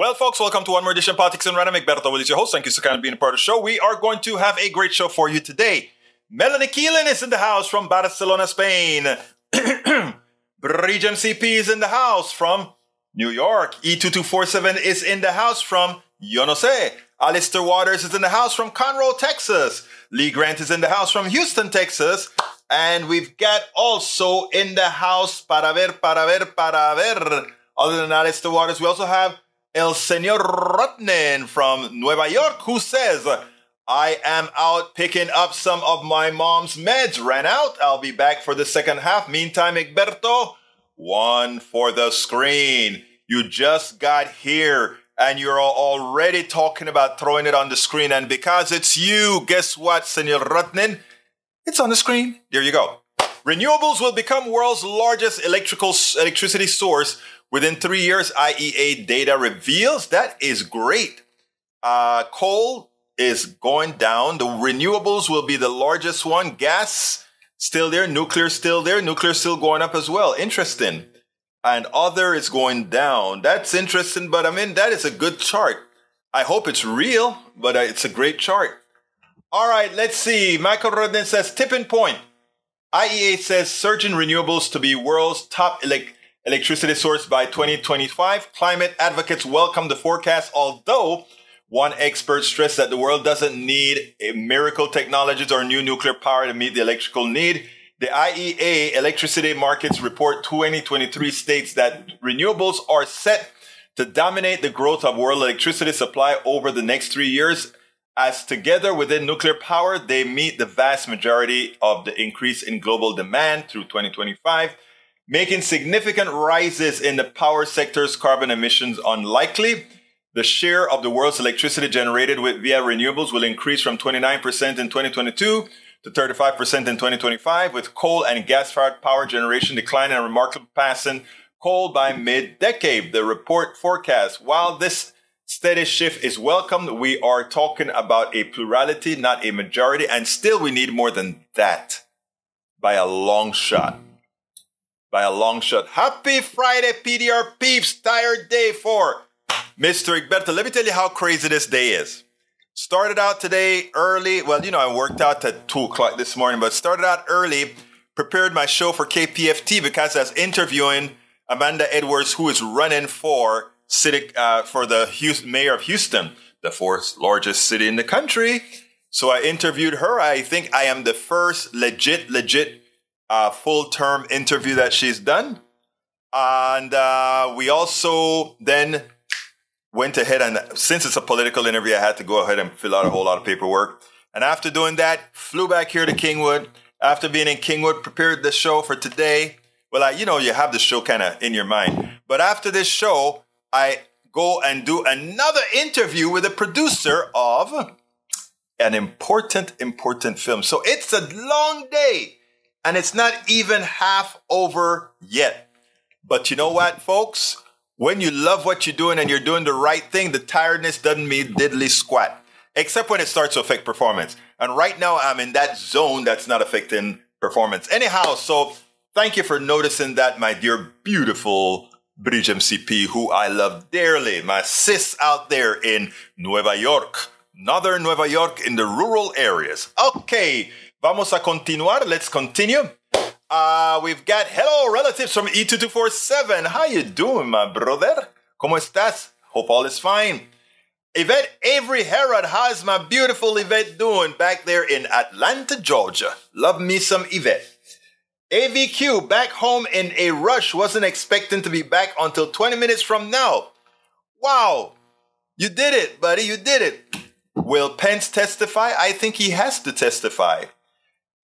Well, folks, welcome to one more edition of Politics Done Right. Egberto Willies, your host. Thank you so kindly for being a part of the show. We are going to have a great show for you today. Melanie Keelan is in the house from Barcelona, Spain. Bridge MCP is in the house from New York. E2247 is in the house from Yo no sé. Alistair Waters is in the house from Conroe, Texas. Lee Grant is in the house from Houston, Texas. And we've got also in the house para ver, para ver, para ver. Other than Alistair Waters, we also have El Señor Rutnin from Nueva York, who says, I am out picking up some of my mom's meds. Ran out. I'll be back for the second half. Meantime, Egberto, one for the screen. You just got here and you're already talking about throwing it on the screen. And because it's you, guess what, Senor Rutnin? It's on the screen. There you go. Renewables will become world's largest electrical electricity source Within three years, IEA data reveals that is great. Uh, coal is going down. The renewables will be the largest one. Gas still there. Nuclear still there. Nuclear still going up as well. Interesting. And other is going down. That's interesting, but I mean, that is a good chart. I hope it's real, but it's a great chart. All right, let's see. Michael Rodden says tipping point. IEA says surging renewables to be world's top elect- electricity source by 2025. Climate advocates welcome the forecast, although one expert stressed that the world doesn't need a miracle technologies or new nuclear power to meet the electrical need. The IEA Electricity Markets Report 2023 states that renewables are set to dominate the growth of world electricity supply over the next three years. As together within nuclear power, they meet the vast majority of the increase in global demand through 2025 making significant rises in the power sector's carbon emissions unlikely. The share of the world's electricity generated with via renewables will increase from 29% in 2022 to 35% in 2025, with coal and gas-fired power generation declining a remarkable passing coal by mid-decade. The report forecasts, while this steady shift is welcomed, we are talking about a plurality, not a majority, and still we need more than that by a long shot by a long shot. Happy Friday, PDR peeps. Tired day for Mr. Egberto. Let me tell you how crazy this day is. Started out today early. Well, you know, I worked out at 2 o'clock this morning, but started out early, prepared my show for KPFT because I was interviewing Amanda Edwards, who is running for city, uh, for the Houston, mayor of Houston, the fourth largest city in the country. So I interviewed her. I think I am the first legit, legit uh, full term interview that she's done. And uh, we also then went ahead and, since it's a political interview, I had to go ahead and fill out a whole lot of paperwork. And after doing that, flew back here to Kingwood. After being in Kingwood, prepared the show for today. Well, I, you know, you have the show kind of in your mind. But after this show, I go and do another interview with a producer of an important, important film. So it's a long day and it's not even half over yet. But you know what, folks? When you love what you're doing and you're doing the right thing, the tiredness doesn't mean diddly squat, except when it starts to affect performance. And right now, I'm in that zone that's not affecting performance. Anyhow, so thank you for noticing that, my dear, beautiful Bridge MCP, who I love dearly, my sis out there in Nueva York, northern Nueva York in the rural areas. Okay. Vamos a continuar. Let's continue. Uh, we've got hello relatives from E2247. How you doing, my brother? ¿Cómo estás? Hope all is fine. Yvette Avery Herod, how's my beautiful Yvette doing back there in Atlanta, Georgia? Love me some Yvette. AVQ, back home in a rush, wasn't expecting to be back until 20 minutes from now. Wow, you did it, buddy, you did it. Will Pence testify? I think he has to testify.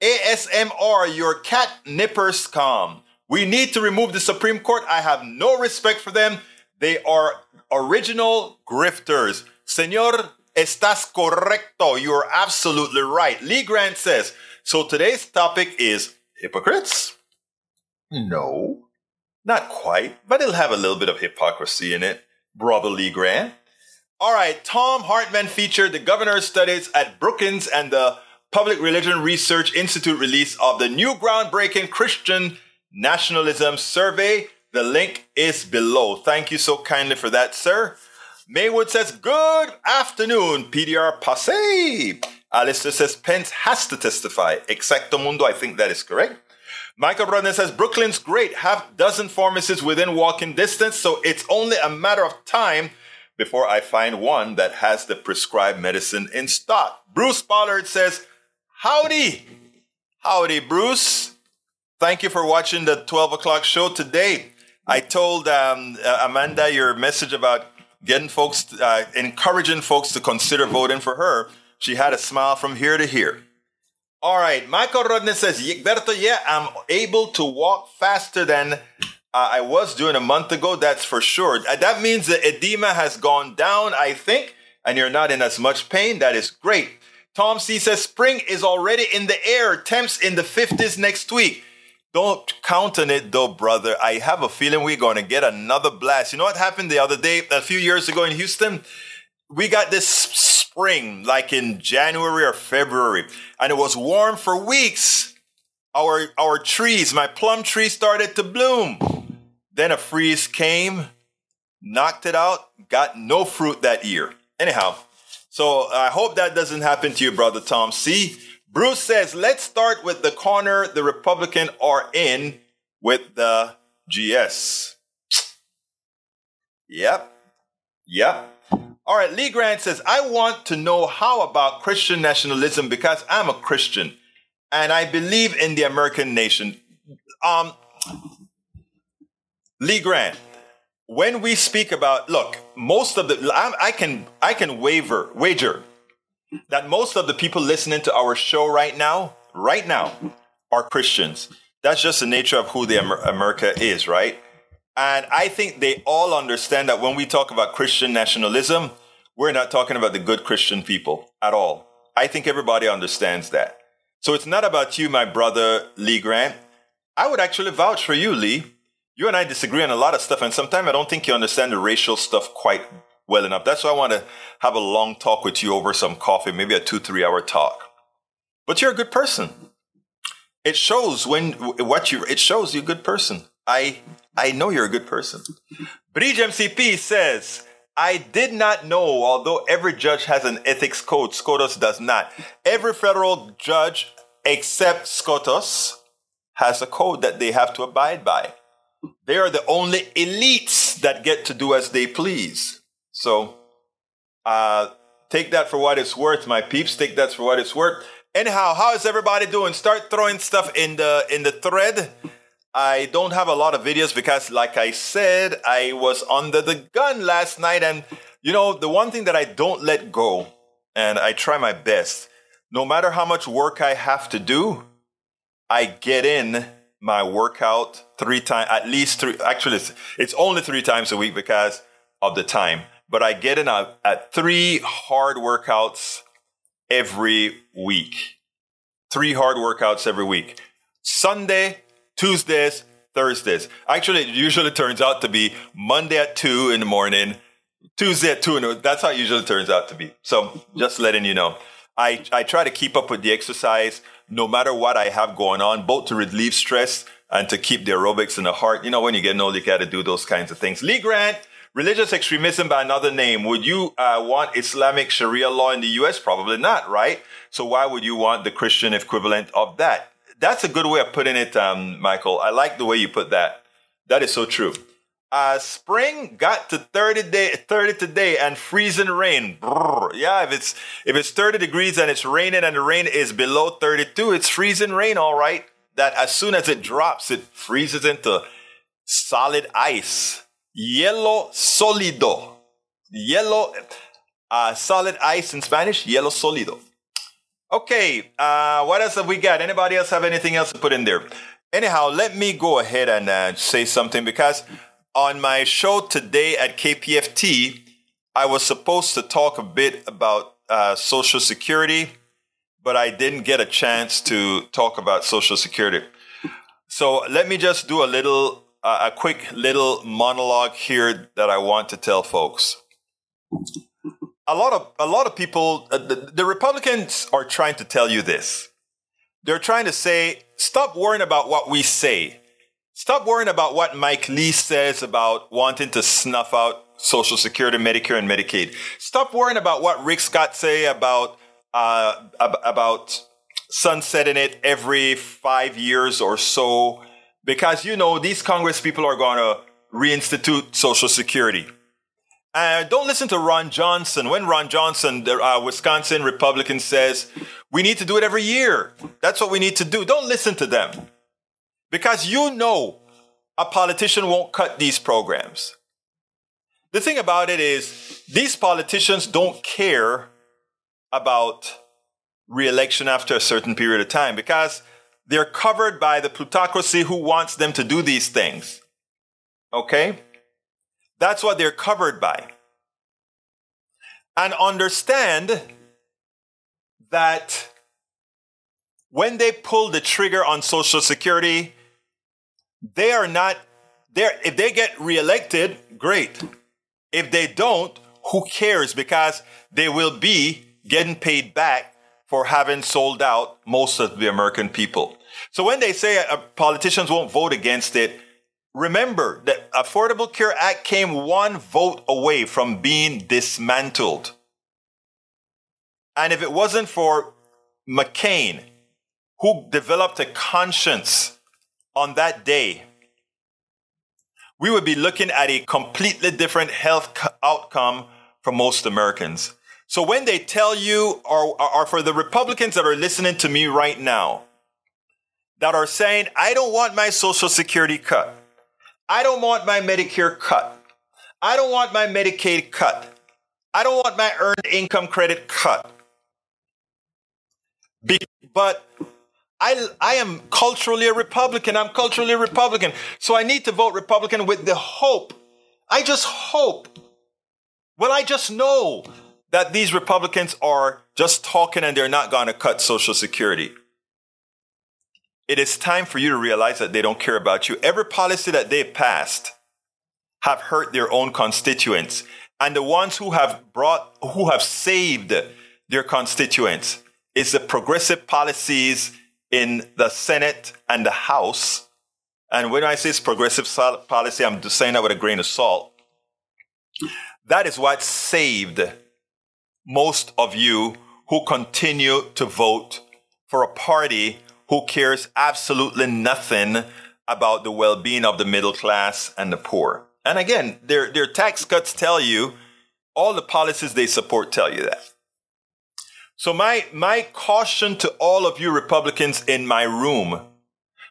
ASMR, your cat nippers come. We need to remove the Supreme Court. I have no respect for them. They are original grifters. Senor, estás correcto. You're absolutely right. Lee Grant says, so today's topic is hypocrites? No, not quite, but it'll have a little bit of hypocrisy in it. Brother Lee Grant. All right, Thom Hartmann featured the Governance Studies at Brookings and the Public Religion Research Institute release of the new groundbreaking Christian Nationalism Survey. The link is below. Thank you so kindly for that, sir. Maywood says, Good afternoon, PDR passe. Alistair says, Pence has to testify. Exacto mundo, I think that is correct. Michael Rodney says, Brooklyn's great, half dozen pharmacies within walking distance, so it's only a matter of time before I find one that has the prescribed medicine in stock. Bruce Pollard says, Howdy. Howdy, Bruce. Thank you for watching the 12 o'clock show today. I told um, uh, Amanda your message about getting folks, uh, encouraging folks to consider voting for her. She had a smile from here to here. All right, Michael Rodney says, yeah, I'm able to walk faster than I was doing a month ago. That's for sure. Uh, that means the edema has gone down, I think, and you're not in as much pain. That is great. Tom C says, spring is already in the air. Temps in the 50s next week. Don't count on it though, brother. I have a feeling we're going to get another blast. You know what happened the other day, a few years ago in Houston? We got this spring, like in January or February, and it was warm for weeks. Our, our trees, my plum tree started to bloom. Then a freeze came, knocked it out, got no fruit that year. Anyhow, so I hope that doesn't happen to you, brother Tom See, Bruce says, let's start with the corner the Republican are in with the GS. Yep. Yep. All right, Lee Grant says, I want to know how about Christian nationalism because I'm a Christian and I believe in the American nation. Um, Lee Grant, when we speak about, look, most of the, I, I can, I can waver, wager that most of the people listening to our show right now, right now, are Christians. That's just the nature of who the Amer- America is, right? And I think they all understand that when we talk about Christian nationalism, we're not talking about the good Christian people at all. I think everybody understands that. So it's not about you, my brother Lee Grant. I would actually vouch for you, Lee. You and I disagree on a lot of stuff, and sometimes I don't think you understand the racial stuff quite well enough. That's why I want to have a long talk with you over some coffee, maybe a two, three hour talk. But you're a good person. It shows when what you it shows you're a good person. I I know you're a good person. Bridge MCP says, I did not know, although every judge has an ethics code, SCOTUS does not. Every federal judge except SCOTUS has a code that they have to abide by. They are the only elites that get to do as they please. So uh, take that for what it's worth, my peeps. Take that for what it's worth. Anyhow, how is everybody doing? Start throwing stuff in the in the thread. I don't have a lot of videos because, like I said, I was under the gun last night, and you know the one thing that I don't let go, and I try my best. No matter how much work I have to do, I get in my workout three times, at least three. Actually, it's, it's only three times a week because of the time but I get in a, at three hard workouts every week. Three hard workouts every week. Sunday, Tuesdays, Thursdays. Actually, it usually turns out to be Monday at two in the morning, Tuesday at two, and that's how it usually turns out to be. So just letting you know. I, I try to keep up with the exercise no matter what I have going on, both to relieve stress and to keep the aerobics in the heart. You know, when you get old, you got to do those kinds of things. Lee Grant, Religious extremism by another name. Would you uh, want Islamic Sharia law in the US? Probably not, right? So why would you want the Christian equivalent of that? That's a good way of putting it, um, Michael. I like the way you put that. That is so true. Uh, spring got to 30 day, 30 today and freezing rain. Brrr. Yeah, if it's, if it's 30 degrees and it's raining and the rain is below 32, it's freezing rain, all right. That as soon as it drops, it freezes into solid ice. Hielo sólido. Hielo, uh, solid ice in Spanish, hielo sólido. Okay, uh, what else have we got? Anybody else have anything else to put in there? Anyhow, let me go ahead and uh, say something because on my show today at KPFT, I was supposed to talk a bit about uh, Social Security, but I didn't get a chance to talk about Social Security. So let me just do a little a quick little monologue here that I want to tell folks. A lot of a lot of people, uh, the, the Republicans are trying to tell you this. They're trying to say, stop worrying about what we say. Stop worrying about what Mike Lee says about wanting to snuff out Social Security, Medicare, and Medicaid. Stop worrying about what Rick Scott say about uh, about sunsetting it every five years or so, because you know these Congress people are going to reinstitute Social Security. Uh, don't listen to Ron Johnson. When Ron Johnson, the uh, Wisconsin Republican, says we need to do it every year, that's what we need to do. Don't listen to them because you know a politician won't cut these programs. The thing about it is, these politicians don't care about re-election after a certain period of time because they're covered by the plutocracy who wants them to do these things. Okay? That's what they're covered by. And understand that when they pull the trigger on Social Security, they are not there. If they get reelected, great. If they don't, who cares? Because they will be getting paid back for having sold out most of the American people. So when they say uh, politicians won't vote against it, Remember, the Affordable Care Act came one vote away from being dismantled. And if it wasn't for McCain, who developed a conscience on that day, we would be looking at a completely different health outcome for most Americans. So when they tell you, or, or for the Republicans that are listening to me right now, that are saying, I don't want my Social Security cut. I don't want my Medicare cut. I don't want my Medicaid cut. I don't want my earned income credit cut. Be- but I, I am culturally a Republican. I'm culturally a Republican. So I need to vote Republican with the hope. I just hope. Well, I just know that these Republicans are just talking and they're not going to cut Social Security. It is time for you to realize that they don't care about you. Every policy that they passed have hurt their own constituents. And the ones who have brought, who have saved their constituents is the progressive policies in the Senate and the House. And when I say it's progressive policy, I'm just saying that with a grain of salt. That is what saved most of you who continue to vote for a party who cares absolutely nothing about the well being of the middle class and the poor. And again, their, their tax cuts tell you, all the policies they support tell you that. So, my, my caution to all of you Republicans in my room,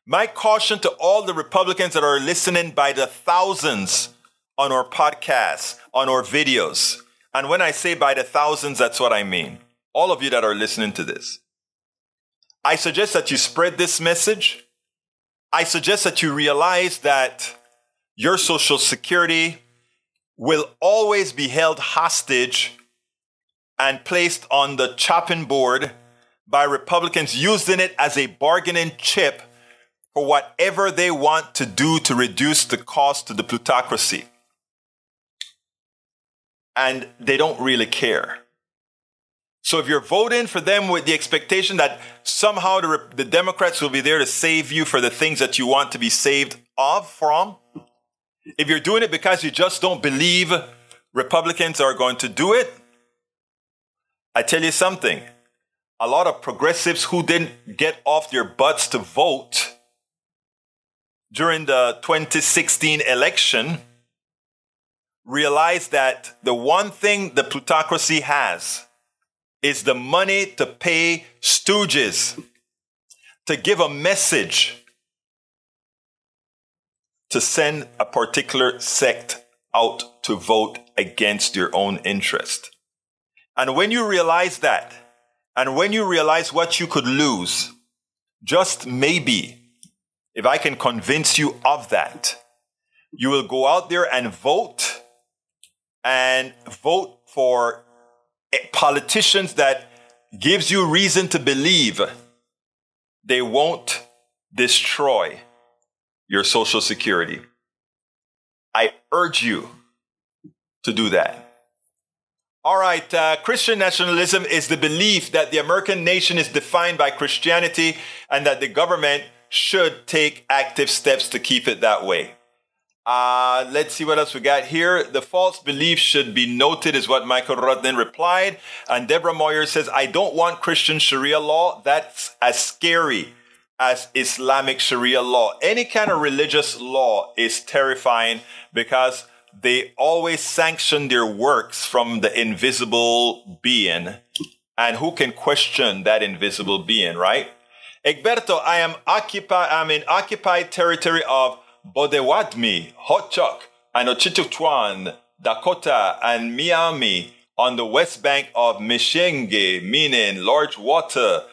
my caution to all the Republicans that are listening by the thousands on our podcasts, on our videos. And when I say by the thousands, that's what I mean. All of you that are listening to this. I suggest that you spread this message. I suggest that you realize that your social security will always be held hostage and placed on the chopping board by Republicans using it as a bargaining chip for whatever they want to do to reduce the cost to the plutocracy. And they don't really care. So if you're voting for them with the expectation that somehow the, the, Democrats will be there to save you for the things that you want to be saved of from, if you're doing it because you just don't believe Republicans are going to do it, I tell you something. A lot of progressives who didn't get off their butts to vote during the 2016 election realized that the one thing the plutocracy has is the money to pay stooges to give a message to send a particular sect out to vote against your own interest. And when you realize that, and when you realize what you could lose, just maybe, if I can convince you of that, you will go out there and vote and vote for politicians that gives you reason to believe they won't destroy your social security. I urge you to do that. All right, uh, Christian nationalism is the belief that the American nation is defined by Christianity and that the government should take active steps to keep it that way. Uh, let's see what else we got here. The false belief should be noted, is what Michael Rodden replied. And Deborah Moyer says, I don't want Christian Sharia law. That's as scary as Islamic Sharia law. Any kind of religious law is terrifying because they always sanction their works from the invisible being. And who can question that invisible being, right? Egberto, I am occupied, I'm in occupied territory of Bodewadmi, Hotchuk, and Ochitutuan, Dakota, and Miami on the west bank of Mishenge, meaning large water.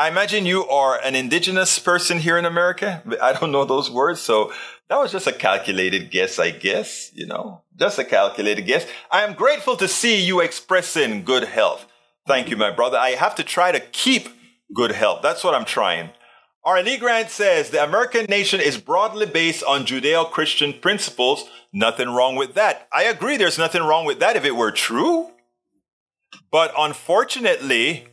I imagine you are an indigenous person here in America. I don't know those words, so that was just a calculated guess, I guess, you know, just a calculated guess. I am grateful to see you expressing good health. Thank you, my brother. I have to try to keep good health. That's what I'm trying. Our Lee Grant says the American nation is broadly based on Judeo Christian principles. Nothing wrong with that. I agree, there's nothing wrong with that if it were true. But unfortunately,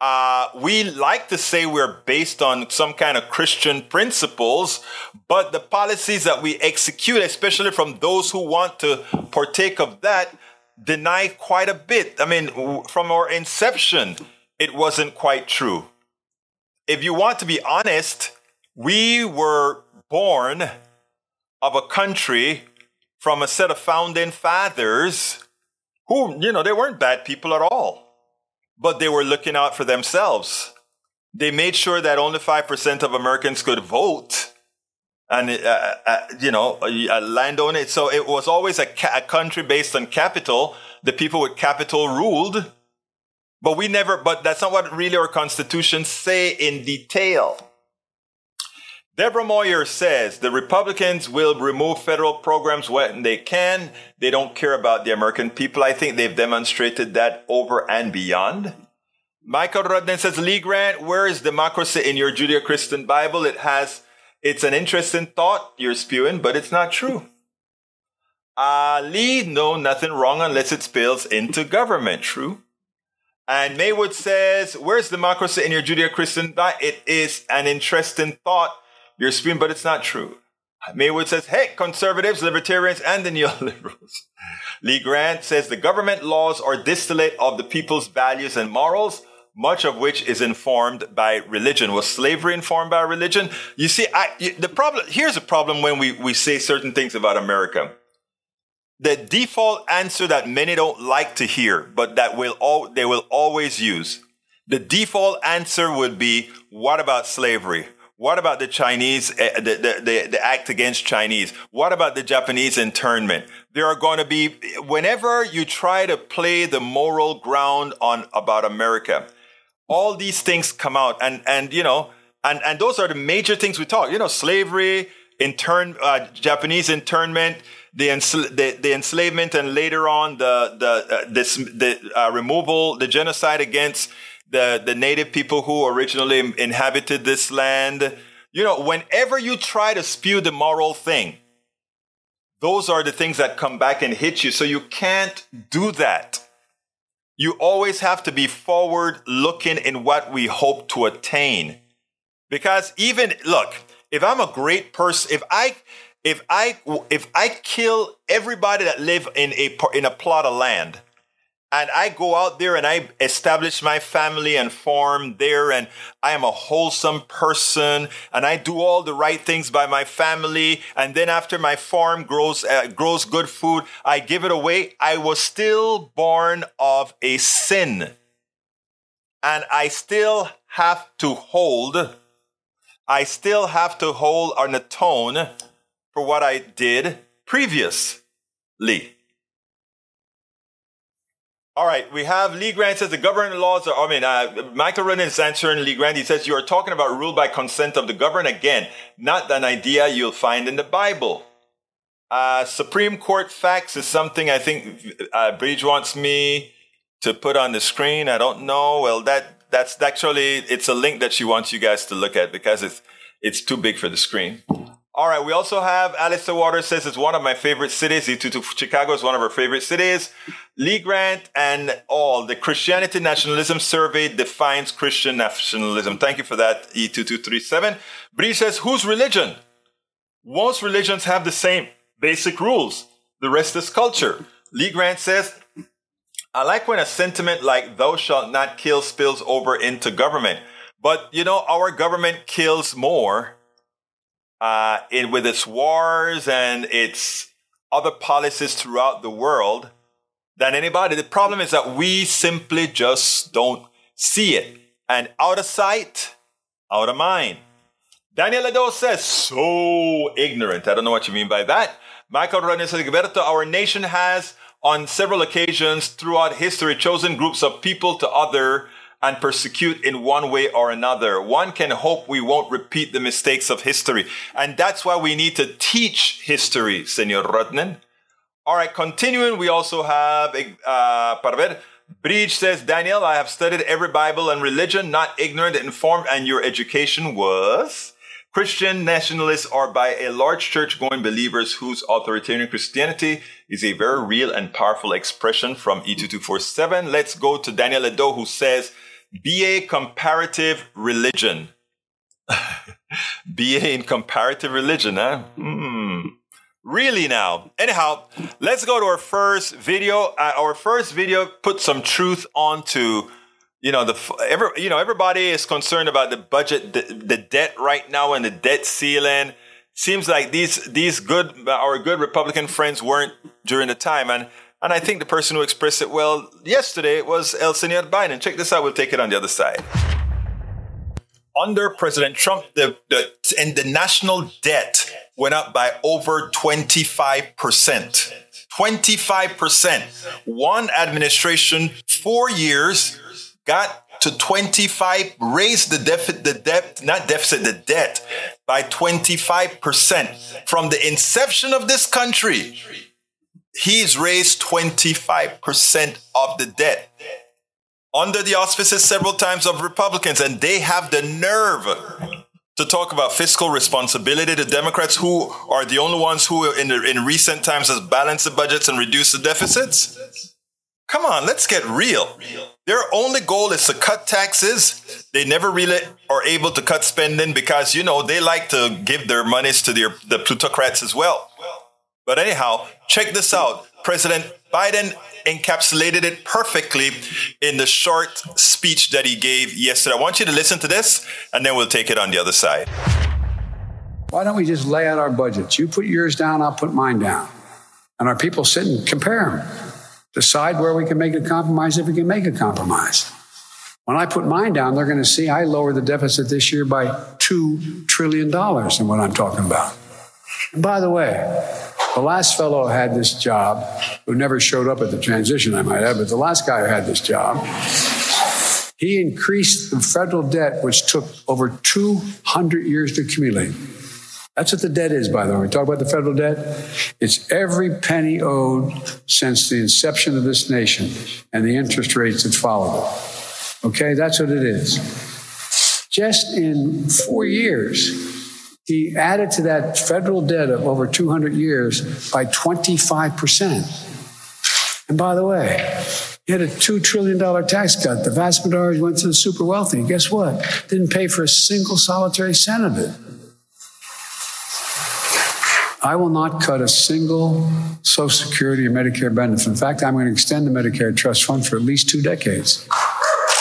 uh, we like to say we're based on some kind of Christian principles, but the policies that we execute, especially from those who want to partake of that, deny quite a bit. I mean, from our inception, it wasn't quite true if you want to be honest, we were born of a country from a set of founding fathers who, you know, they weren't bad people at all, but they were looking out for themselves. They made sure that only 5% of Americans could vote and, uh, uh, you know, a, a landowner. So it was always a, ca- a country based on capital. The people with capital ruled but we never, but that's not what really our constitutions say in detail. Deborah Moyer says the Republicans will remove federal programs when they can. They don't care about the American people. I think they've demonstrated that over and beyond. Michael Rudden says, Lee Grant, where is democracy in your Judeo-Christian Bible? It has, it's an interesting thought you're spewing, but it's not true. Uh, Lee, no, nothing wrong unless it spills into government. True. And Maywood says, Where's democracy in your Judeo Christian Bible? It is an interesting thought you're spewing, but it's not true. Maywood says, Hey, conservatives, libertarians, and the neoliberals. Lee Grant says, The government laws are distillate of the people's values and morals, much of which is informed by religion. Was slavery informed by religion? You see, I, the problem, here's a problem when we, we say certain things about America the default answer that many don't like to hear, but that will all, they will always use. The default answer would be, what about slavery? What about the Chinese, uh, the, the, the, the, act against Chinese? What about the Japanese internment? There are going to be, whenever you try to play the moral ground on about America, all these things come out and, and, you know, and, and those are the major things we talk, you know, slavery, intern, uh, Japanese internment, the, ensl- the, the, enslavement and later on the, the, uh, this, the uh, removal, the genocide against the, the native people who originally inhabited this land. You know, whenever you try to spew the moral thing, those are the things that come back and hit you. So you can't do that. You always have to be forward looking in what we hope to attain. Because even, look, if I'm a great person, if I, if I if I kill everybody that live in a in a plot of land, and I go out there and I establish my family and farm there, and I am a wholesome person, and I do all the right things by my family, and then after my farm grows uh, grows good food, I give it away. I was still born of a sin, and I still have to hold. I still have to hold an atone for what I did previously. All right, we have Lee Grant says the government laws are, I mean, uh, Michael Rudnin is answering Lee Grant. He says, You are talking about rule by consent of the governed. Again, not an idea you'll find in the Bible. Uh, Supreme Court facts is something I think uh, Bridge wants me to put on the screen. I don't know. Well, that that's actually it's a link that she wants you guys to look at because it's it's too big for the screen. All right, we also have Alistair Waters says it's one of my favorite cities. Chicago is one of her favorite cities. Lee Grant and all the Christianity Nationalism Survey defines Christian nationalism. Thank you for that, E2237. Bree says, whose religion? Most religions have the same basic rules. The rest is culture. Lee Grant says, I like when a sentiment like thou shalt not kill spills over into government. But you know, our government kills more uh, in, with its wars and its other policies throughout the world than anybody. The problem is that we simply just don't see it. And out of sight, out of mind. Daniel Ledo says, so ignorant. I don't know what you mean by that. Michael Rodney says, Gilberto, our nation has on several occasions throughout history chosen groups of people to other and persecute in one way or another. One can hope we won't repeat the mistakes of history. And that's why we need to teach history, Senor Rodnan. All right, continuing, we also have, uh, para ver, Bridge says, Daniel, I have studied every Bible and religion, not ignorant, informed, and your education was? Christian nationalists are by a large church going believers whose authoritarian Christianity is a very real and powerful expression from E2247. Let's go to Daniel Edo, who says, BA comparative religion. BA in comparative religion, huh? Hmm. Really now. Anyhow, let's go to our first video. Uh, our first video put some truth onto, you know, the every, you know everybody is concerned about the budget, the, the debt right now, and the debt ceiling. Seems like these these good our good Republican friends weren't during the time, and and I think the person who expressed it well yesterday was El Senor Biden. Check this out. We'll take it on the other side. Under President Trump, the, the and the national debt went up by over 25%. 25%. One administration, four years, got to 25, raised the deficit, the debt, not deficit, the debt by 25%. From the inception of this country, he's raised 25% of the debt under the auspices several times of Republicans, and they have the nerve to talk about fiscal responsibility. The Democrats, who are the only ones who, in, the, in recent times, has balanced the budgets and reduced the deficits. Come on, let's get real. Their only goal is to cut taxes. They never really are able to cut spending because, you know, they like to give their monies to their, the plutocrats as well. But anyhow, check this out. President Biden encapsulated it perfectly in the short speech that he gave yesterday. I want you to listen to this, and then we'll take it on the other side. Why don't we just lay out our budgets? You put yours down, I'll put mine down. And our people sit and compare them, decide where we can make a compromise if we can make a compromise. When I put mine down, they're going to see I lower the deficit this year by $2 trillion in what I'm talking about. And by the way, the last fellow who had this job, who never showed up at the transition, I might add, but the last guy who had this job, he increased the federal debt, which took over 200 years to accumulate. That's what the debt is, by the way. We talk about the federal debt. It's every penny owed since the inception of this nation and the interest rates that followed it. Okay, that's what it is. Just in four years, he added to that federal debt of over 200 years by 25%. And by the way, he had a $2 trillion tax cut. The vast majority went to the super wealthy. Guess what? Didn't pay for a single solitary cent of it. I will not cut a single Social Security or Medicare benefit. In fact, I'm going to extend the Medicare Trust Fund for at least two decades.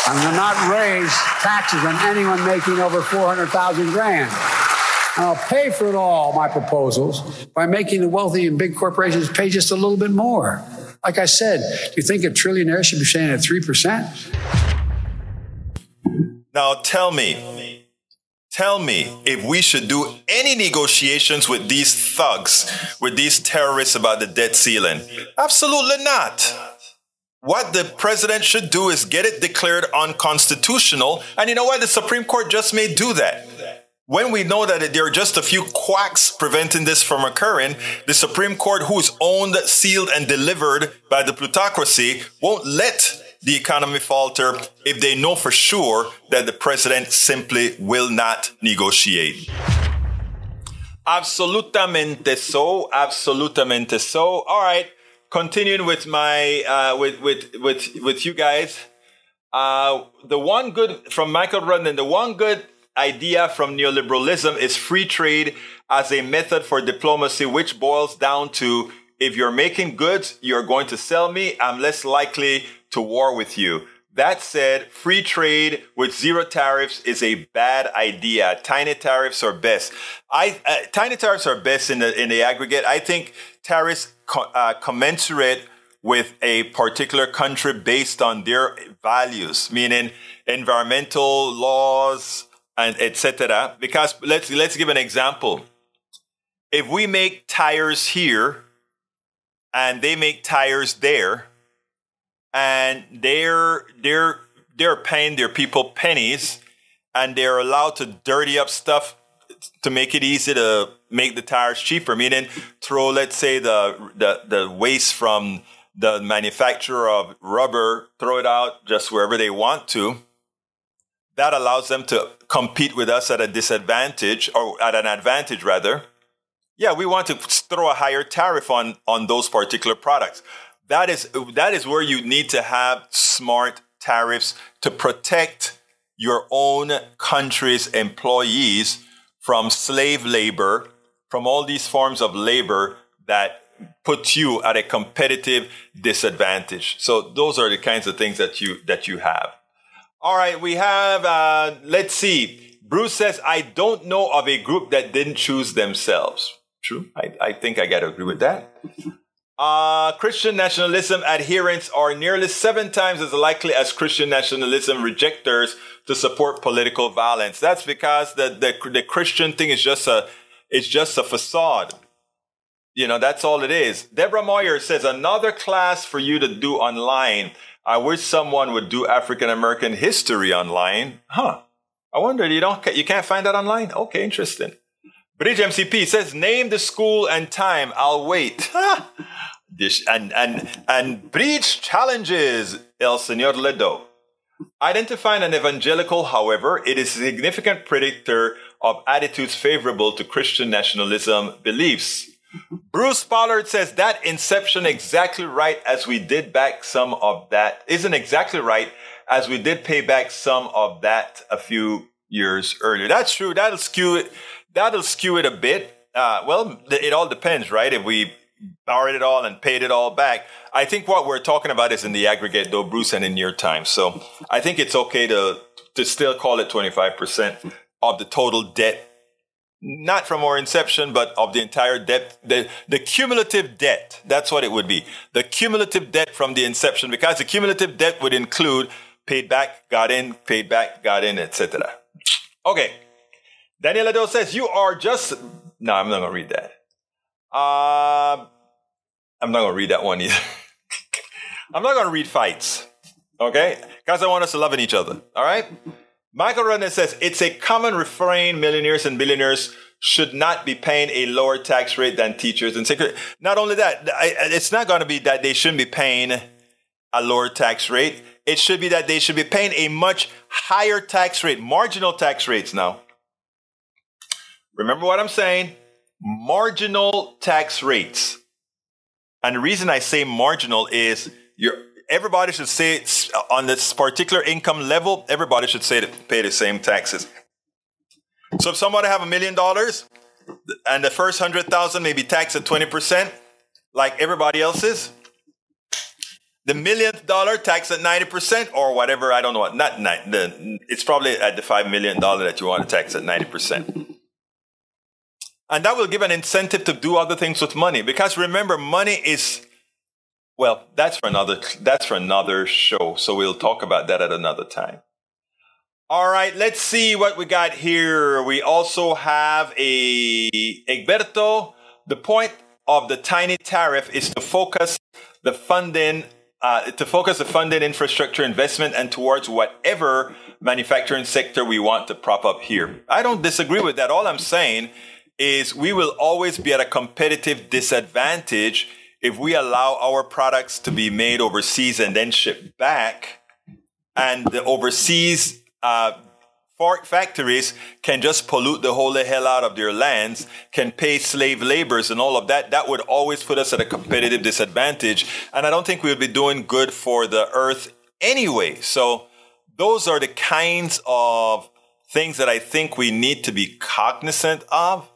I'm going to not raise taxes on anyone making over 400,000 grand. And I'll pay for it all, my proposals, by making the wealthy and big corporations pay just a little bit more. Like I said, do you think a trillionaire should be staying at 3%? Now tell me, tell me if we should do any negotiations with these thugs, with these terrorists about the debt ceiling. Absolutely not. What the president should do is get it declared unconstitutional. And you know what? The Supreme Court just may do that. When we know that there are just a few quacks preventing this from occurring, the Supreme Court, who's owned, sealed, and delivered by the plutocracy, won't let the economy falter if they know for sure that the president simply will not negotiate. Absolutamente so. Absolutamente so. All right. Continuing with my uh, with with with with you guys. Uh, the one good from Michael Rudnan. The one good idea from neoliberalism is free trade as a method for diplomacy, which boils down to if you're making goods, you're going to sell me, I'm less likely to war with you. That said, free trade with zero tariffs is a bad idea. Tiny tariffs are best. I uh, tiny tariffs are best in the in the aggregate. I think tariffs co- uh, commensurate with a particular country based on their values, meaning environmental laws and etc. Because let's let's give an example. If we make tires here and they make tires there, and they're they're they're paying their people pennies, and they're allowed to dirty up stuff to make it easy to make the tires cheaper. Meaning, throw let's say the the the waste from the manufacturer of rubber, throw it out just wherever they want to. That allows them to compete with us at a disadvantage or at an advantage rather. Yeah, we want to throw a higher tariff on on those particular products that is that is where you need to have smart tariffs to protect your own country's employees from slave labor, from all these forms of labor that put you at a competitive disadvantage. So those are the kinds of things that you that you have. All right, we have uh, let's see. Bruce says, I don't know of a group that didn't choose themselves. True. I, I think I gotta agree with that. Uh, Christian nationalism adherents are nearly seven times as likely as Christian nationalism rejectors to support political violence. That's because the, the, the Christian thing is just a, it's just a facade. You know, that's all it is. Deborah Moyer says another class for you to do online. I wish someone would do African American history online. Huh. I wonder, you don't, you can't find that online? Okay, interesting. Bridge MCP says, name the school and time. I'll wait. and, and, and Bridge challenges El Señor Ledo. Identifying an evangelical, however, it is a significant predictor of attitudes favorable to Christian nationalism beliefs. Bruce Pollard says that inception exactly right as we did back some of that isn't exactly right as we did pay back some of that a few years earlier. That's true. That'll skew it that'll skew it a bit. Uh, well, it all depends, right? If we borrowed it all and paid it all back, I think what we're talking about is in the aggregate, though, Bruce, and in your time. So I think it's okay to to still call it 25% of the total debt, not from our inception, but of the entire debt, the, the cumulative debt. That's what it would be. The cumulative debt from the inception, because the cumulative debt would include paid back, got in, paid back, got in, etc. Okay. Daniel Ado says, You are just. No, I'm not going to read that. Uh, I'm not going to read that one either. I'm not going to read fights. Okay? Because I want us to love each other. All right? Michael Rodney says, It's a common refrain millionaires and billionaires should not be paying a lower tax rate than teachers and secret. Not only that, it's not going to be that they shouldn't be paying a lower tax rate. It should be that they should be paying a much higher tax rate, marginal tax rates now. Remember what I'm saying? Marginal tax rates. And the reason I say marginal is you're, everybody should say uh, on this particular income level, everybody should say to pay the same taxes. So if somebody have a million dollars and the first hundred thousand may be taxed at 20%, like everybody else's, the millionth dollar taxed at 90% or whatever, I don't know what, not nine, the, it's probably at the $5 million that you want to tax at 90%. And that will give an incentive to do other things with money. Because remember, money is, well, that's for another, that's for another show. So we'll talk about that at another time. All right, let's see what we got here. We also have a Egberto. The point of the tiny tariff is to focus the funding, uh, to focus the funded infrastructure investment and towards whatever manufacturing sector we want to prop up here. I don't disagree with that. All I'm saying is we will always be at a competitive disadvantage if we allow our products to be made overseas and then shipped back and the overseas uh, factories can just pollute the whole hell out of their lands, can pay slave laborers and all of that, that would always put us at a competitive disadvantage. And I don't think we would be doing good for the earth anyway. So those are the kinds of things that I think we need to be cognizant of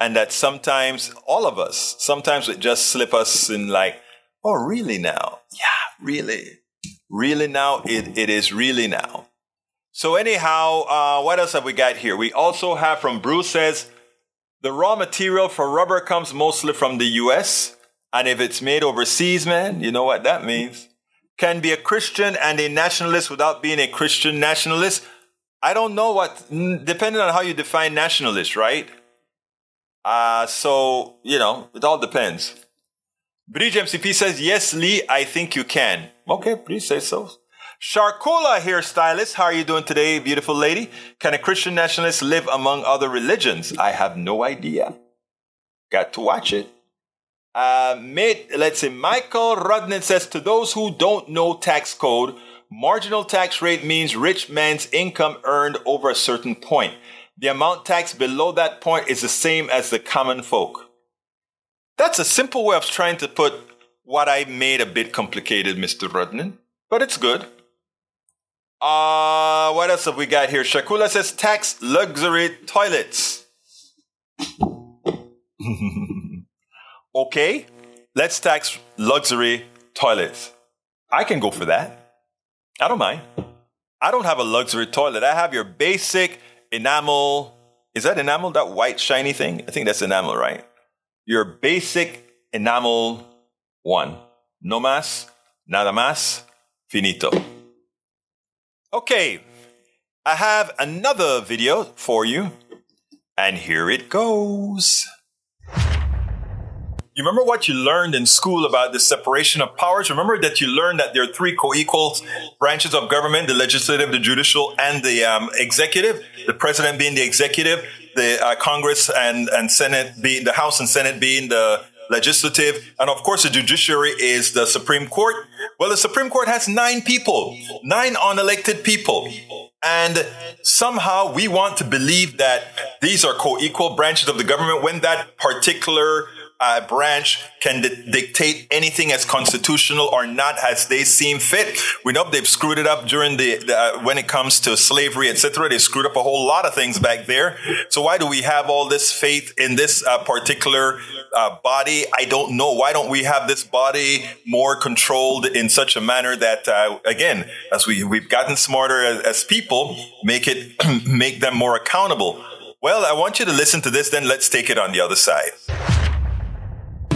and that sometimes all of us, sometimes it just slip us in like, oh, really now? Yeah, really. Really now? It, it is really now. So anyhow, uh, what else have we got here? We also have from Bruce says, the raw material for rubber comes mostly from the US. And if it's made overseas, man, you know what that means. Can be a Christian and a nationalist without being a Christian nationalist. I don't know what, depending on how you define nationalist, right? Uh, so, you know, it all depends. Bridge MCP says, yes, Lee, I think you can. Okay, please say so. Sharkula hairstylist, how are you doing today, beautiful lady? Can a Christian nationalist live among other religions? I have no idea. Got to watch it. Uh, mate, let's see. Michael Rudnin says to those who don't know tax code, marginal tax rate means rich man's income earned over a certain point. The amount taxed below that point is the same as the common folk. That's a simple way of trying to put what I made a bit complicated, Mr. Rudnin, but it's good. Uh, what else have we got here? Shakula says tax luxury toilets. okay, let's tax luxury toilets. I can go for that. I don't mind. I don't have a luxury toilet. I have your basic enamel. Is that enamel? That white shiny thing? I think that's enamel, right? Your basic enamel one. No más, nada más, finito. Okay, I have another video for you, and here it goes. You remember what you learned in school about the separation of powers? Remember that you learned that there are three co-equal branches of government, the legislative, the judicial, and the um, executive, the president being the executive, the uh, Congress and, and Senate being, the House and Senate being the legislative, and of course the judiciary is the Supreme Court. Well, the Supreme Court has nine people, nine unelected people. And somehow we want to believe that these are co-equal branches of the government when that particular uh, branch can di- dictate anything as constitutional or not as they seem fit. We know they've screwed it up during the, the uh, when it comes to slavery, etc. They screwed up a whole lot of things back there. So why do we have all this faith in this uh, particular uh, body? I don't know. Why don't we have this body more controlled in such a manner that, uh, again, as we we've gotten smarter as, as people, make it make them more accountable. Well, I want you to listen to this. Then let's take it on the other side.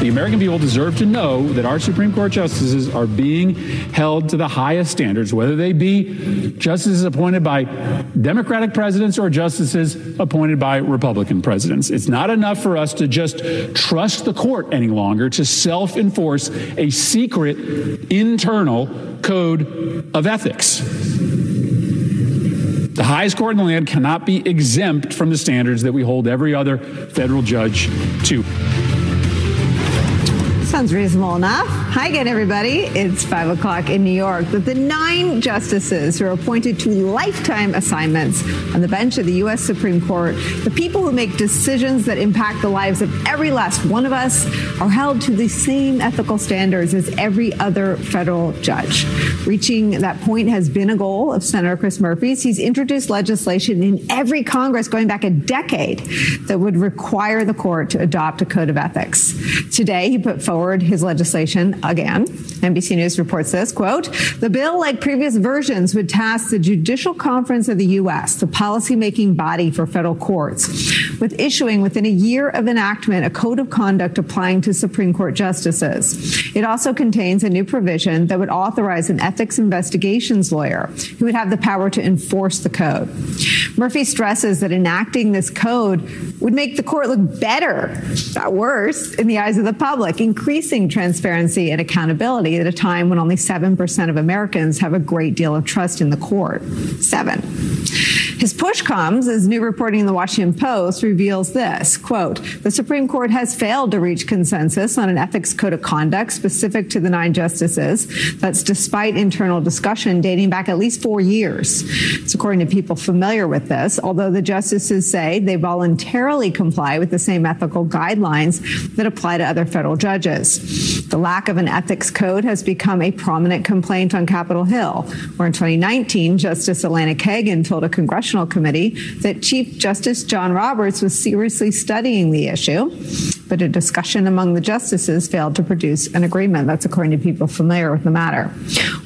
The American people deserve to know that our Supreme Court justices are being held to the highest standards, whether they be justices appointed by Democratic presidents or justices appointed by Republican presidents. It's not enough for us to just trust the court any longer to self enforce a secret internal code of ethics. The highest court in the land cannot be exempt from the standards that we hold every other federal judge to. Sounds reasonable enough. Hi again, everybody. It's 5 o'clock in New York. But the nine justices who are appointed to lifetime assignments on the bench of the U.S. Supreme Court, the people who make decisions that impact the lives of every last one of us, are held to the same ethical standards as every other federal judge. Reaching that point has been a goal of Senator Chris Murphy's. He's introduced legislation in every Congress going back a decade that would require the court to adopt a code of ethics. Today, he put forward forward his legislation again. NBC News reports this quote, the bill, like previous versions, would task the Judicial Conference of the U.S., the policymaking body for federal courts, with issuing within a year of enactment a code of conduct applying to Supreme Court justices. It also contains a new provision that would authorize an ethics investigations lawyer who would have the power to enforce the code. Murphy stresses that enacting this code would make the court look better, not worse, in the eyes of the public, increasing transparency and accountability at a time when only 7% of Americans have a great deal of trust in the court. Seven. His push comes as new reporting in the Washington Post reveals this quote, the Supreme Court has failed to reach consensus on an ethics code of conduct specific to the nine justices. That's despite internal discussion dating back at least four years. It's according to people familiar with this, although the justices say they voluntarily comply with the same ethical guidelines that apply to other federal judges. The lack of an ethics code has become a prominent complaint on Capitol Hill, where in 2019, Justice Elena Kagan told a congressional committee that Chief Justice John Roberts was seriously studying the issue, but a discussion among the justices failed to produce an agreement. That's according to people familiar with the matter.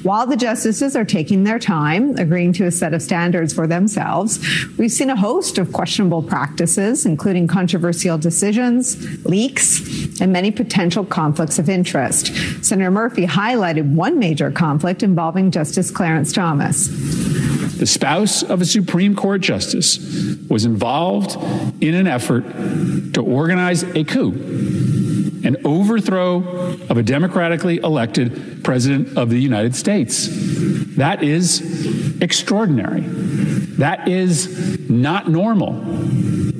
While the justices are taking their time, agreeing to a set of standards for themselves, we've seen a host of questionable practices, including controversial decisions, leaks, and many potential conflicts of interest. Senator Murphy highlighted one major conflict involving Justice Clarence Thomas. The spouse of a Supreme Court justice was involved in an effort to organize a coup, an overthrow of a democratically elected president of the United States. That is extraordinary. That is not normal.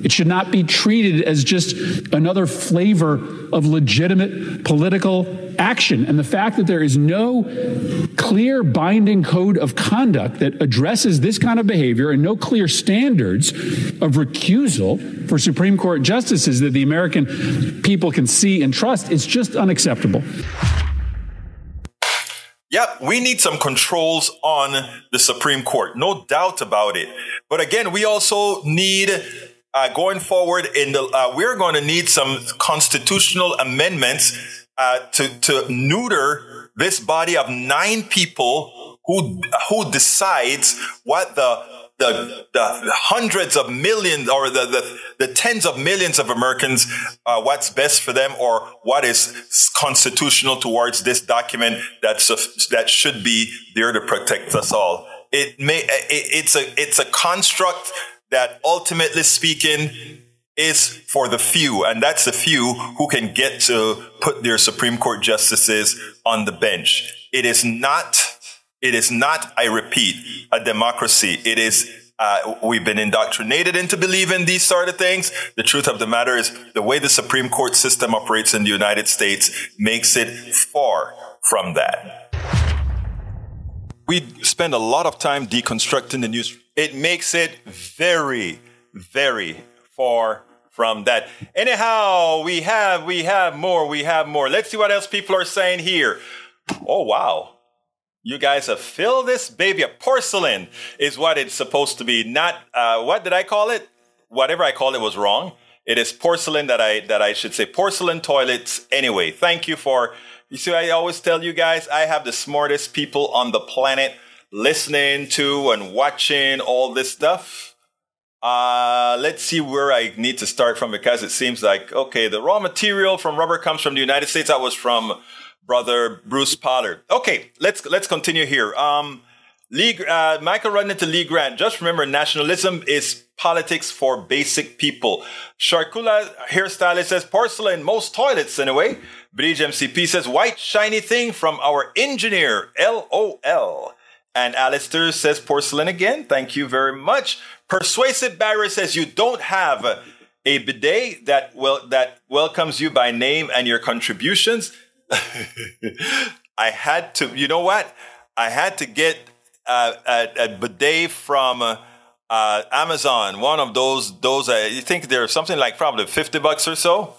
It should not be treated as just another flavor of legitimate political action. And the fact that there is no clear binding code of conduct that addresses this kind of behavior and no clear standards of recusal for Supreme Court justices that the American people can see and trust is just unacceptable. Yep, we need some controls on the Supreme Court, no doubt about it. But again, we also need uh, going forward in the uh, we're going to need some constitutional amendments uh, to to neuter this body of nine people who who decides what the the, the hundreds of millions or the, the, the tens of millions of Americans uh, what's best for them or what is constitutional towards this document that's a, that should be there to protect us all. It may it, it's a it's a construct that ultimately speaking is for the few, and that's the few who can get to put their Supreme Court justices on the bench. It is not, it is not, I repeat, a democracy. It is, uh, we've been indoctrinated into believing these sort of things. The truth of the matter is the way the Supreme Court system operates in the United States makes it far from that. We spend a lot of time deconstructing the news. It makes it very, very far from that. Anyhow, we have we have more, we have more. Let's see what else people are saying here. Oh wow. You guys have filled this baby up. Porcelain is what it's supposed to be. Not uh, what did I call it? Whatever I called it was wrong. It is porcelain that I that I should say porcelain toilets. Anyway, thank you for you see I always tell you guys I have the smartest people on the planet listening to and watching all this stuff. Uh, let's see where I need to start from because it seems like, okay, the raw material from rubber comes from the United States. That was from brother Bruce Pollard. Okay, let's, let's continue here. Um, Lee, uh, Michael running into Lee Grant. Just remember, nationalism is politics for basic people. Sharkula hairstylist says porcelain, most toilets anyway. Bridge MCP says white shiny thing from our engineer. LOL. And Alistair says porcelain again. Thank you very much. Persuasive Barrier says you don't have a bidet that will that welcomes you by name and your contributions. I had to, you know what? I had to get uh, a, a, bidet from uh, uh, Amazon. One of those, those uh, you think they're something like probably fifty bucks or so,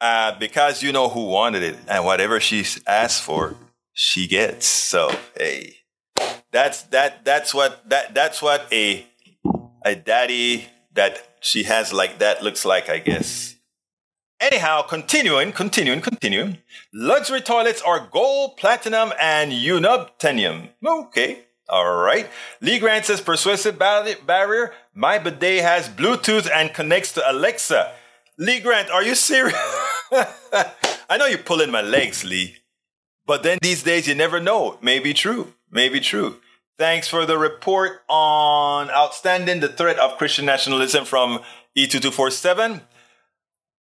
uh, because you know who wanted it, and whatever she asked for, she gets. So hey, that's that. That's what that. That's what a a daddy that she has like that looks like, I guess. Anyhow, continuing, continuing, continuing. Luxury toilets are gold, platinum, and unobtainium. Okay. All right. Lee Grant says persuasive barrier. My bidet has Bluetooth and connects to Alexa. Lee Grant, are you serious? I know you're pulling my legs, Lee. But then these days you never know. Maybe true. Maybe true. Thanks for the report on outstanding the threat of Christian nationalism from E2247.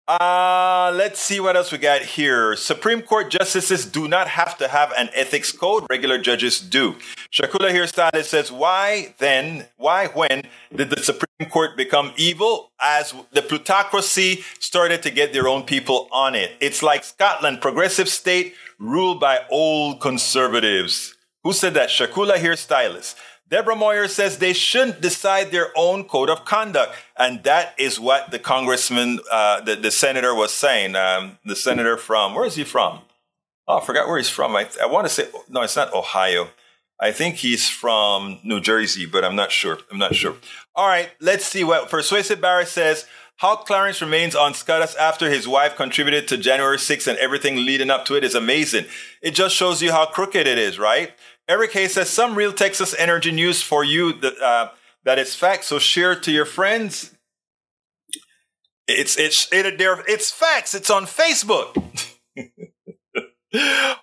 Uh, let's see what else we got here. Supreme Court justices do not have to have an ethics code. Regular judges do. Shakula here started says, why then, why when did the Supreme Court become evil? As the plutocracy started to get their own people on it. It's like Scotland, progressive state ruled by old conservatives. Who said that? Shakula hairstylist. Deborah Moyer says they shouldn't decide their own code of conduct. And that is what the congressman, uh, the, the senator was saying. Um, the senator from, where is he from? Oh, I forgot where he's from. I, I want to say, no, it's not Ohio. I think he's from New Jersey, but I'm not sure. I'm not sure. All right, let's see what Persuasive Barry says. How Clarence remains on SCOTUS after his wife contributed to January 6th and everything leading up to it is amazing. It just shows you how crooked it is, right? Eric Hayes says some real Texas energy news for you that, uh, that is fact, so share to your friends. It's it's it, it's facts. It's on Facebook.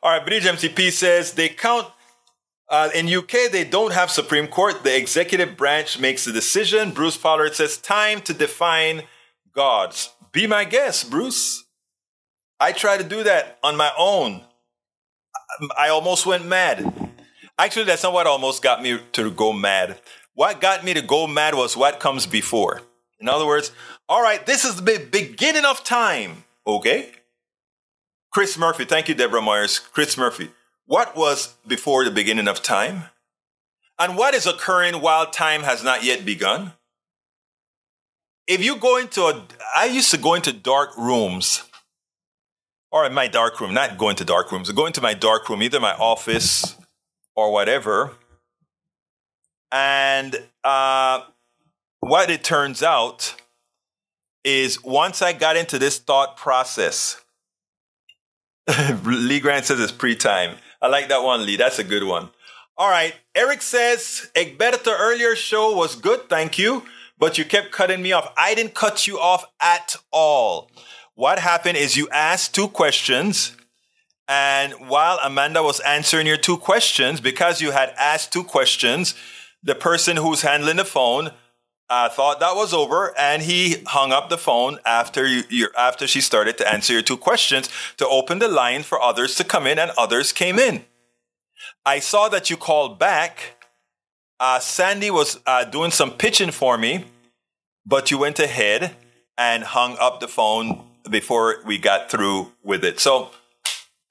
All right, Bridge MCP says they count uh, in UK, they don't have Supreme Court. The executive branch makes the decision. Bruce Pollard says, time to define gods. Be my guest, Bruce. I tried to do that on my own. I almost went mad. Actually, that's not what almost got me to go mad. What got me to go mad was what comes before. In other words, all right, this is the beginning of time. Okay? Chris Murphy, thank you, Deborah Myers. Chris Murphy, what was before the beginning of time? And what is occurring while time has not yet begun? if you go into a, I used to go into dark rooms, or in my dark room, not going to dark rooms, go into my dark room, either my office or whatever. And uh, what it turns out is once I got into this thought process, Lee Grant says it's pre time. I like that one, Lee. That's a good one. All right. Eric says, Egberto earlier show was good. Thank you but you kept cutting me off. I didn't cut you off at all. What happened is you asked two questions. And while Amanda was answering your two questions, because you had asked two questions, the person who's handling the phone uh, thought that was over, and he hung up the phone after you, after she started to answer your two questions to open the line for others to come in, and others came in. I saw that you called back. Uh, Sandy was uh, doing some pitching for me, but you went ahead and hung up the phone before we got through with it. So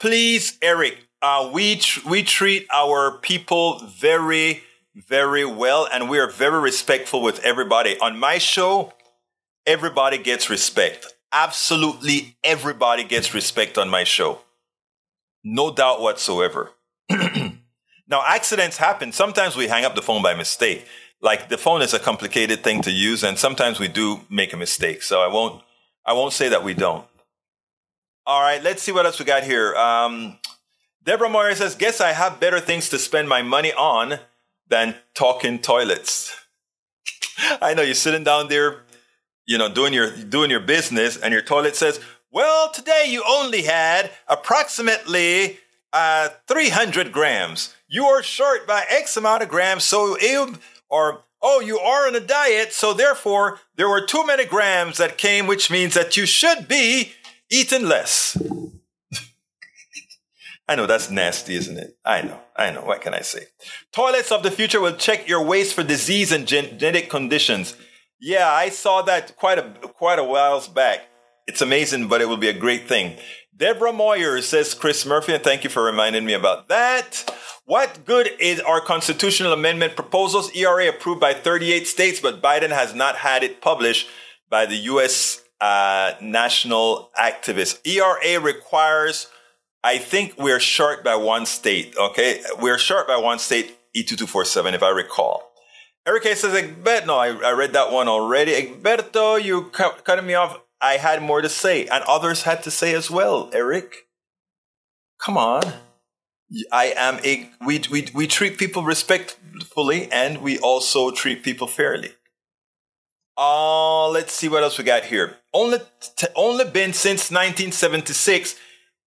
please, Eric, uh, we tr- we treat our people very very well, and we are very respectful with everybody. On my show, everybody gets respect. Absolutely everybody gets respect on my show. No doubt whatsoever. now, accidents happen. Sometimes we hang up the phone by mistake like the phone is a complicated thing to use and sometimes we do make a mistake. So I won't, I won't say that we don't. All right, let's see what else we got here. Um, Deborah Moyer says, guess I have better things to spend my money on than talking toilets. I know you're sitting down there, you know, doing your, doing your business and your toilet says, well, today you only had approximately uh, 300 grams. You are short by X amount of grams, so it, or, oh, you are on a diet, so therefore there were too many grams that came, which means that you should be eating less. I know that's nasty, isn't it? I know, I know. What can I say? Toilets of the future will check your waste for disease and genetic conditions. Yeah, I saw that quite a quite a whiles back. It's amazing, but it will be a great thing. Deborah Moyer says Chris Murphy, and thank you for reminding me about that. What good is our constitutional amendment proposals? ERA approved by 38 states, but Biden has not had it published by the U.S. Uh, national activists. ERA requires, I think we're short by one state. Okay, we're short by one state, E2247, if I recall. Eric says, Egberto, no, I, I read that one already. Egberto, you cut, cutting me off. I had more to say, and others had to say as well, Eric. Come on. I am a we, we we treat people respectfully and we also treat people fairly. Uh, let's see what else we got here. Only t- only been since 1976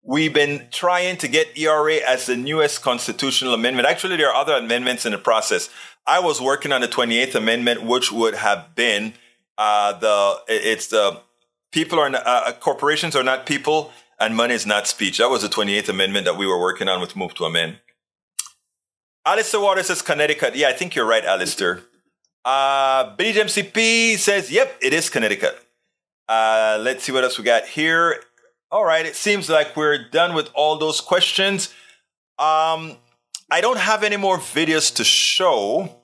we've been trying to get ERA as the newest constitutional amendment. Actually, there are other amendments in the process. I was working on the 28th amendment, which would have been uh, the it's the people are uh, corporations are not people and money is not speech. That was the 28th Amendment that we were working on with Move to Amend. Alistair Waters says Connecticut. Yeah, I think you're right, Alistair. Uh, BGMCP says, yep, it is Connecticut. Uh, let's see what else we got here. All right, it seems like we're done with all those questions. Um, I don't have any more videos to show.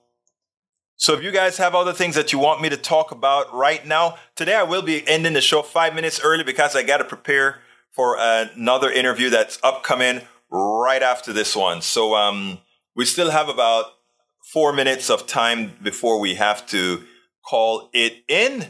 So if you guys have other things that you want me to talk about right now, today I will be ending the show five minutes early because I got to prepare for another interview that's upcoming right after this one. So um, We still have about four minutes of time before we have to call it in.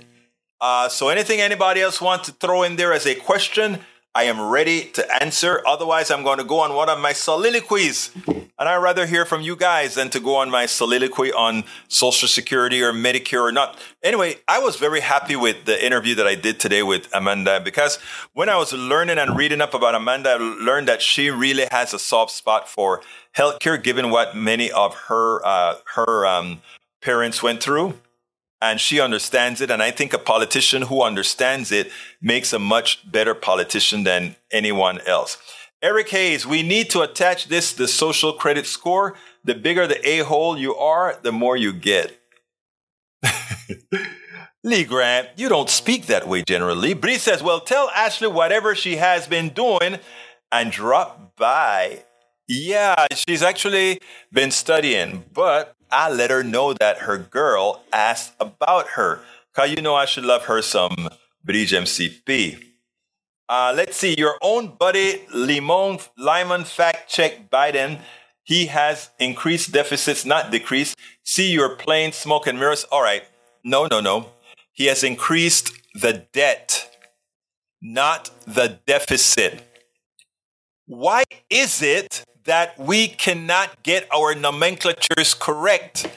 Uh, so anything anybody else want to throw in there as a question, I am ready to answer. Otherwise, I'm going to go on one of my soliloquies. And I'd rather hear from you guys than to go on my soliloquy on Social Security or Medicare or not. Anyway, I was very happy with the interview that I did today with Amanda because when I was learning and reading up about Amanda, I learned that she really has a soft spot for healthcare, given what many of her uh, her um, parents went through and she understands it. And I think a politician who understands it makes a much better politician than anyone else. Eric Hayes, we need to attach this the social credit score. The bigger the a hole you are, the more you get. Lee Grant, you don't speak that way generally. Bree says, Well, tell Ashley whatever she has been doing and drop by. Yeah, she's actually been studying, but I let her know that her girl asked about her. Cause you know I should love her some Bridge MCP. Uh, let's see, your own buddy Limon Lyman fact check Biden. He has increased deficits, not decreased. See your plain smoke and mirrors. All right. No, no, no. He has increased the debt, not the deficit. Why is it that we cannot get our nomenclatures correct.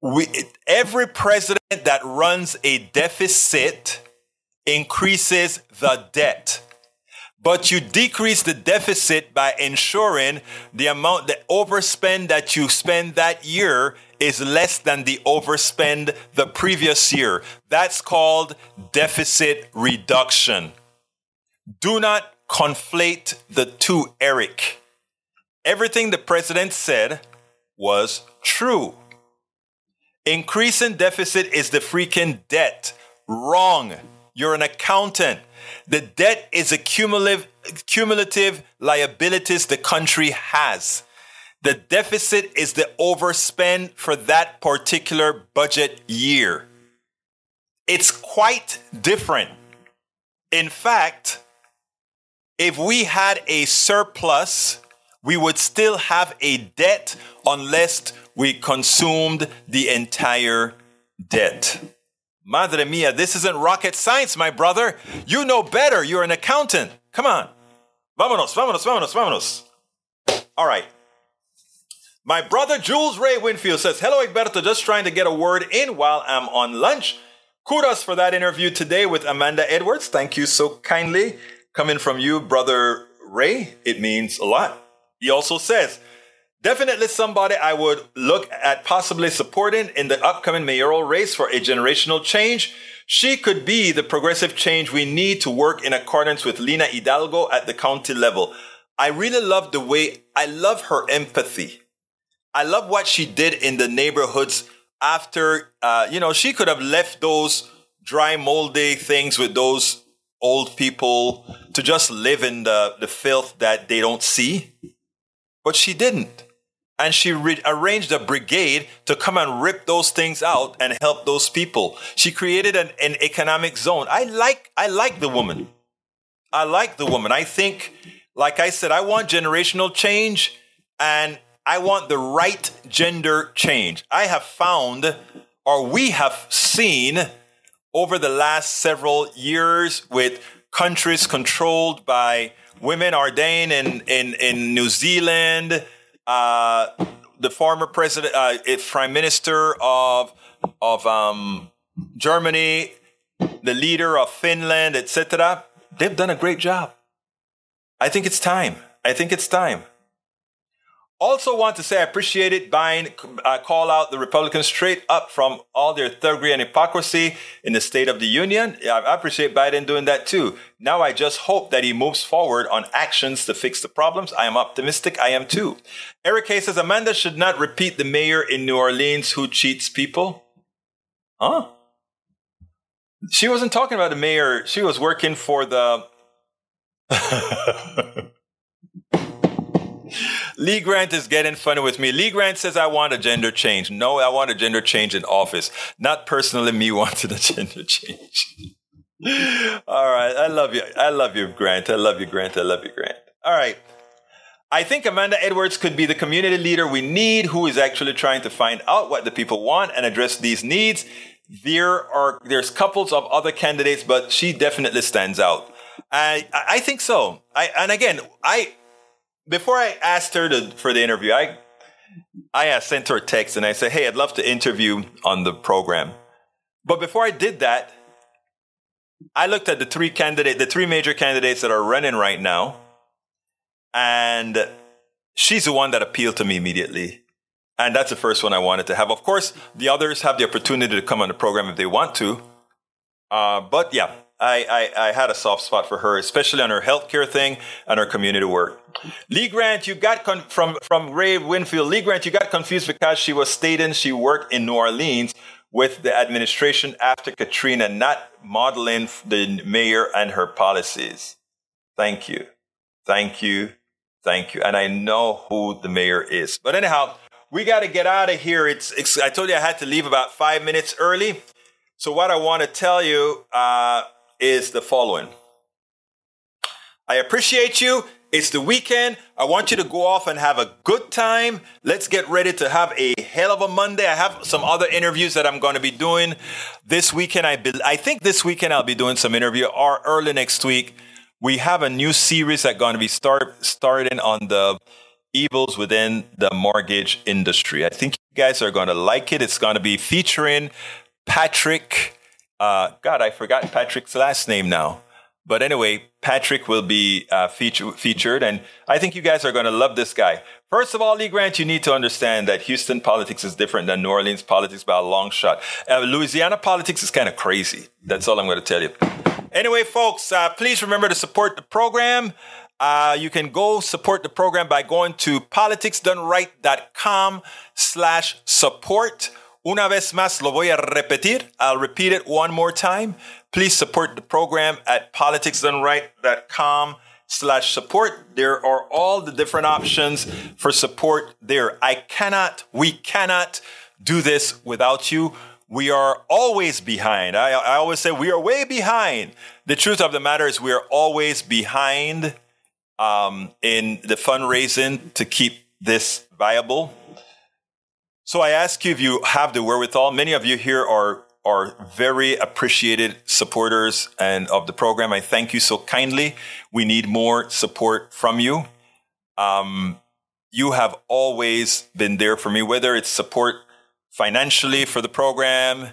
We, every president that runs a deficit increases the debt. But you decrease the deficit by ensuring the amount, the overspend that you spend that year is less than the overspend the previous year. That's called deficit reduction. Do not conflate the two, Eric. Everything the president said was true. Increasing deficit is the freaking debt. Wrong. You're an accountant. The debt is a cumulative, cumulative liabilities the country has. The deficit is the overspend for that particular budget year. It's quite different. In fact, if we had a surplus, we would still have a debt unless we consumed the entire debt. Madre mia, this isn't rocket science, my brother. You know better. You're an accountant. Come on. Vámonos, vámonos, vámonos, vámonos. All right. My brother Jules Ray Winfield says, Hello, Egberto. Just trying to get a word in while I'm on lunch. Kudos for that interview today with Amanda Edwards. Thank you so kindly. Coming from you, brother Ray, it means a lot. He also says, definitely somebody I would look at possibly supporting in the upcoming mayoral race for a generational change. She could be the progressive change we need to work in accordance with Lina Hidalgo at the county level. I really love the way, I love her empathy. I love what she did in the neighborhoods after, uh, you know, she could have left those dry, moldy things with those old people to just live in the, the filth that they don't see. But she didn't. And she re- arranged a brigade to come and rip those things out and help those people. She created an, an economic zone. I like, I like the woman. I like the woman. I think, like I said, I want generational change and I want the right gender change. I have found, or we have seen, over the last several years with countries controlled by women Ardern in, in, in New Zealand, uh, the former president, uh, prime minister of, of um, Germany, the leader of Finland, etc. They've done a great job. I think it's time. I think it's time. Also, want to say I appreciate it. Biden uh, call out the Republicans straight up from all their thuggery and hypocrisy in the State of the Union. I appreciate Biden doing that too. Now I just hope that he moves forward on actions to fix the problems. I am optimistic. I am too. Eric says Amanda should not repeat the mayor in New Orleans who cheats people. Huh? She wasn't talking about the mayor. She was working for the. Lee Grant is getting funny with me. Lee Grant says, I want a gender change. No, I want a gender change in office. Not personally me wanting a gender change. All right. I love you. I love you, Grant. I love you, Grant. I love you, Grant. All right. I think Amanda Edwards could be the community leader we need who is actually trying to find out what the people want and address these needs. There are, there's couples of other candidates, but she definitely stands out. I, I think so. I, and again, I, before I asked her to, for the interview, I, I sent her a text and I said, Hey, I'd love to interview on the program. But before I did that, I looked at the three candidate, the three major candidates that are running right now and she's the one that appealed to me immediately. And that's the first one I wanted to have. Of course, the others have the opportunity to come on the program if they want to. Uh, but yeah, I, I, I, had a soft spot for her, especially on her healthcare thing and her community work. Lee Grant, you got con- from from Ray Winfield. Lee Grant, you got confused because she was stating she worked in New Orleans with the administration after Katrina, not modeling the mayor and her policies. Thank you, thank you, Thank you. And I know who the mayor is. But anyhow, we got to get out of here. It's, it's, I told you I had to leave about five minutes early. So what I want to tell you uh, is the following. I appreciate you. It's the weekend. I want you to go off and have a good time. Let's get ready to have a hell of a Monday. I have some other interviews that I'm going to be doing this weekend. I, be, I think this weekend I'll be doing some interview or early next week we have a new series that's going to be start starting on the evils within the mortgage industry. I think you guys are going to like it. It's going to be featuring Patrick. Uh, God, I forgot Patrick's last name now. But anyway, Patrick will be uh, feature, featured, and I think you guys are going to love this guy. First of all, Lee Grant, you need to understand that Houston politics is different than New Orleans politics by a long shot. Uh, Louisiana politics is kind of crazy. That's all I'm going to tell you. Anyway, folks, uh, please remember to support the program. Uh, you can go support the program by going to politicsdoneright.com slash support. Una vez más lo voy a repetir. I'll repeat it one more time. Please support the program at politicsdoneright.com slash support. There are all the different options for support there. I cannot, we cannot do this without you we are always behind. I, I always say we are way behind. The truth of the matter is we are always behind um, in the fundraising to keep this viable. So I ask you if you have the wherewithal. Many of you here are are very appreciated supporters and of the program. I thank you so kindly. We need more support from you. Um, you have always been there for me, whether it's support financially for the program,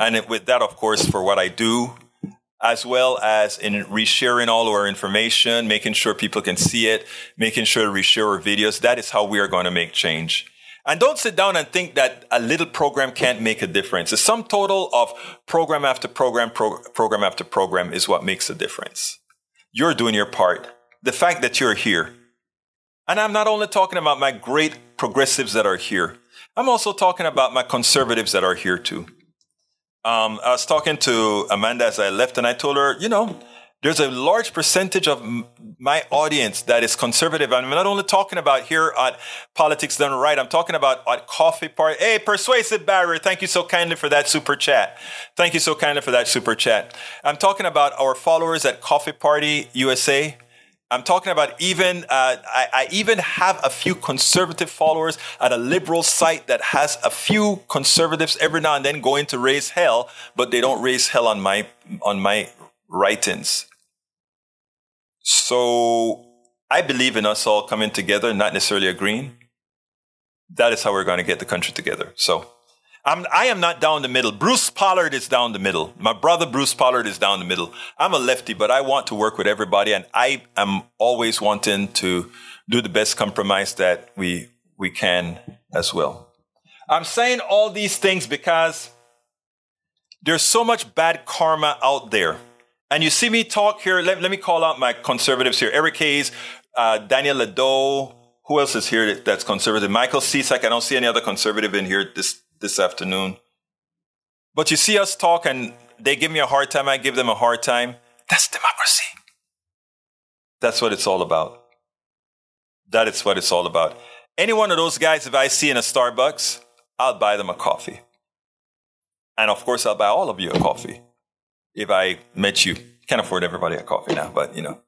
and it, with that, of course, for what I do, as well as in resharing all our information, making sure people can see it, making sure to reshare our videos. That is how we are going to make change. And don't sit down and think that a little program can't make a difference. The sum total of program after program, pro- program after program is what makes a difference. You're doing your part. The fact that you're here. And I'm not only talking about my great progressives that are here. I'm also talking about my conservatives that are here too. Um, I was talking to Amanda as I left, and I told her, you know, there's a large percentage of my audience that is conservative. I'm not only talking about here at Politics Done Right, I'm talking about at Coffee Party. Hey, Persuasive Barrier, thank you so kindly for that super chat. Thank you so kindly for that super chat. I'm talking about our followers at Coffee Party USA. I'm talking about even, uh, I, I, even have a few conservative followers at a liberal site that has a few conservatives every now and then going to raise hell, but they don't raise hell on my, on my writings. So I believe in us all coming together, not necessarily agreeing. That is how we're going to get the country together. So I'm, I am not down the middle. Bruce Pollard is down the middle. My brother Bruce Pollard is down the middle. I'm a lefty, but I want to work with everybody, and I am always wanting to do the best compromise that we we can as well. I'm saying all these things because there's so much bad karma out there. And you see me talk here. Let, let me call out my conservatives here. Eric Hayes, uh, Daniel Lado. Who else is here that's conservative? Michael Cisak. I don't see any other conservative in here this this afternoon. But you see us talk and they give me a hard time, I give them a hard time. That's democracy. That's what it's all about. That is what it's all about. Any one of those guys, if I see in a Starbucks, I'll buy them a coffee. And of course, I'll buy all of you a coffee if I met you. Can't afford everybody a coffee now, but you know.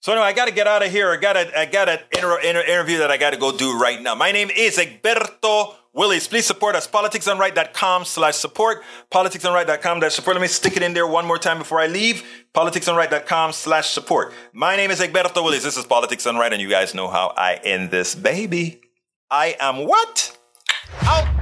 So anyway, I got to get out of here. I got a, I got an inter- inter- interview that I got to go do right now. My name is Egberto Willies. Please support us. Politicsdoneright.com slash support. Politicsdoneright.com slash support. Let me stick it in there one more time before I leave. Politicsdoneright.com slash support. My name is Egberto Willies. This is Politics Right, and you guys know how I end this baby. I am what? Out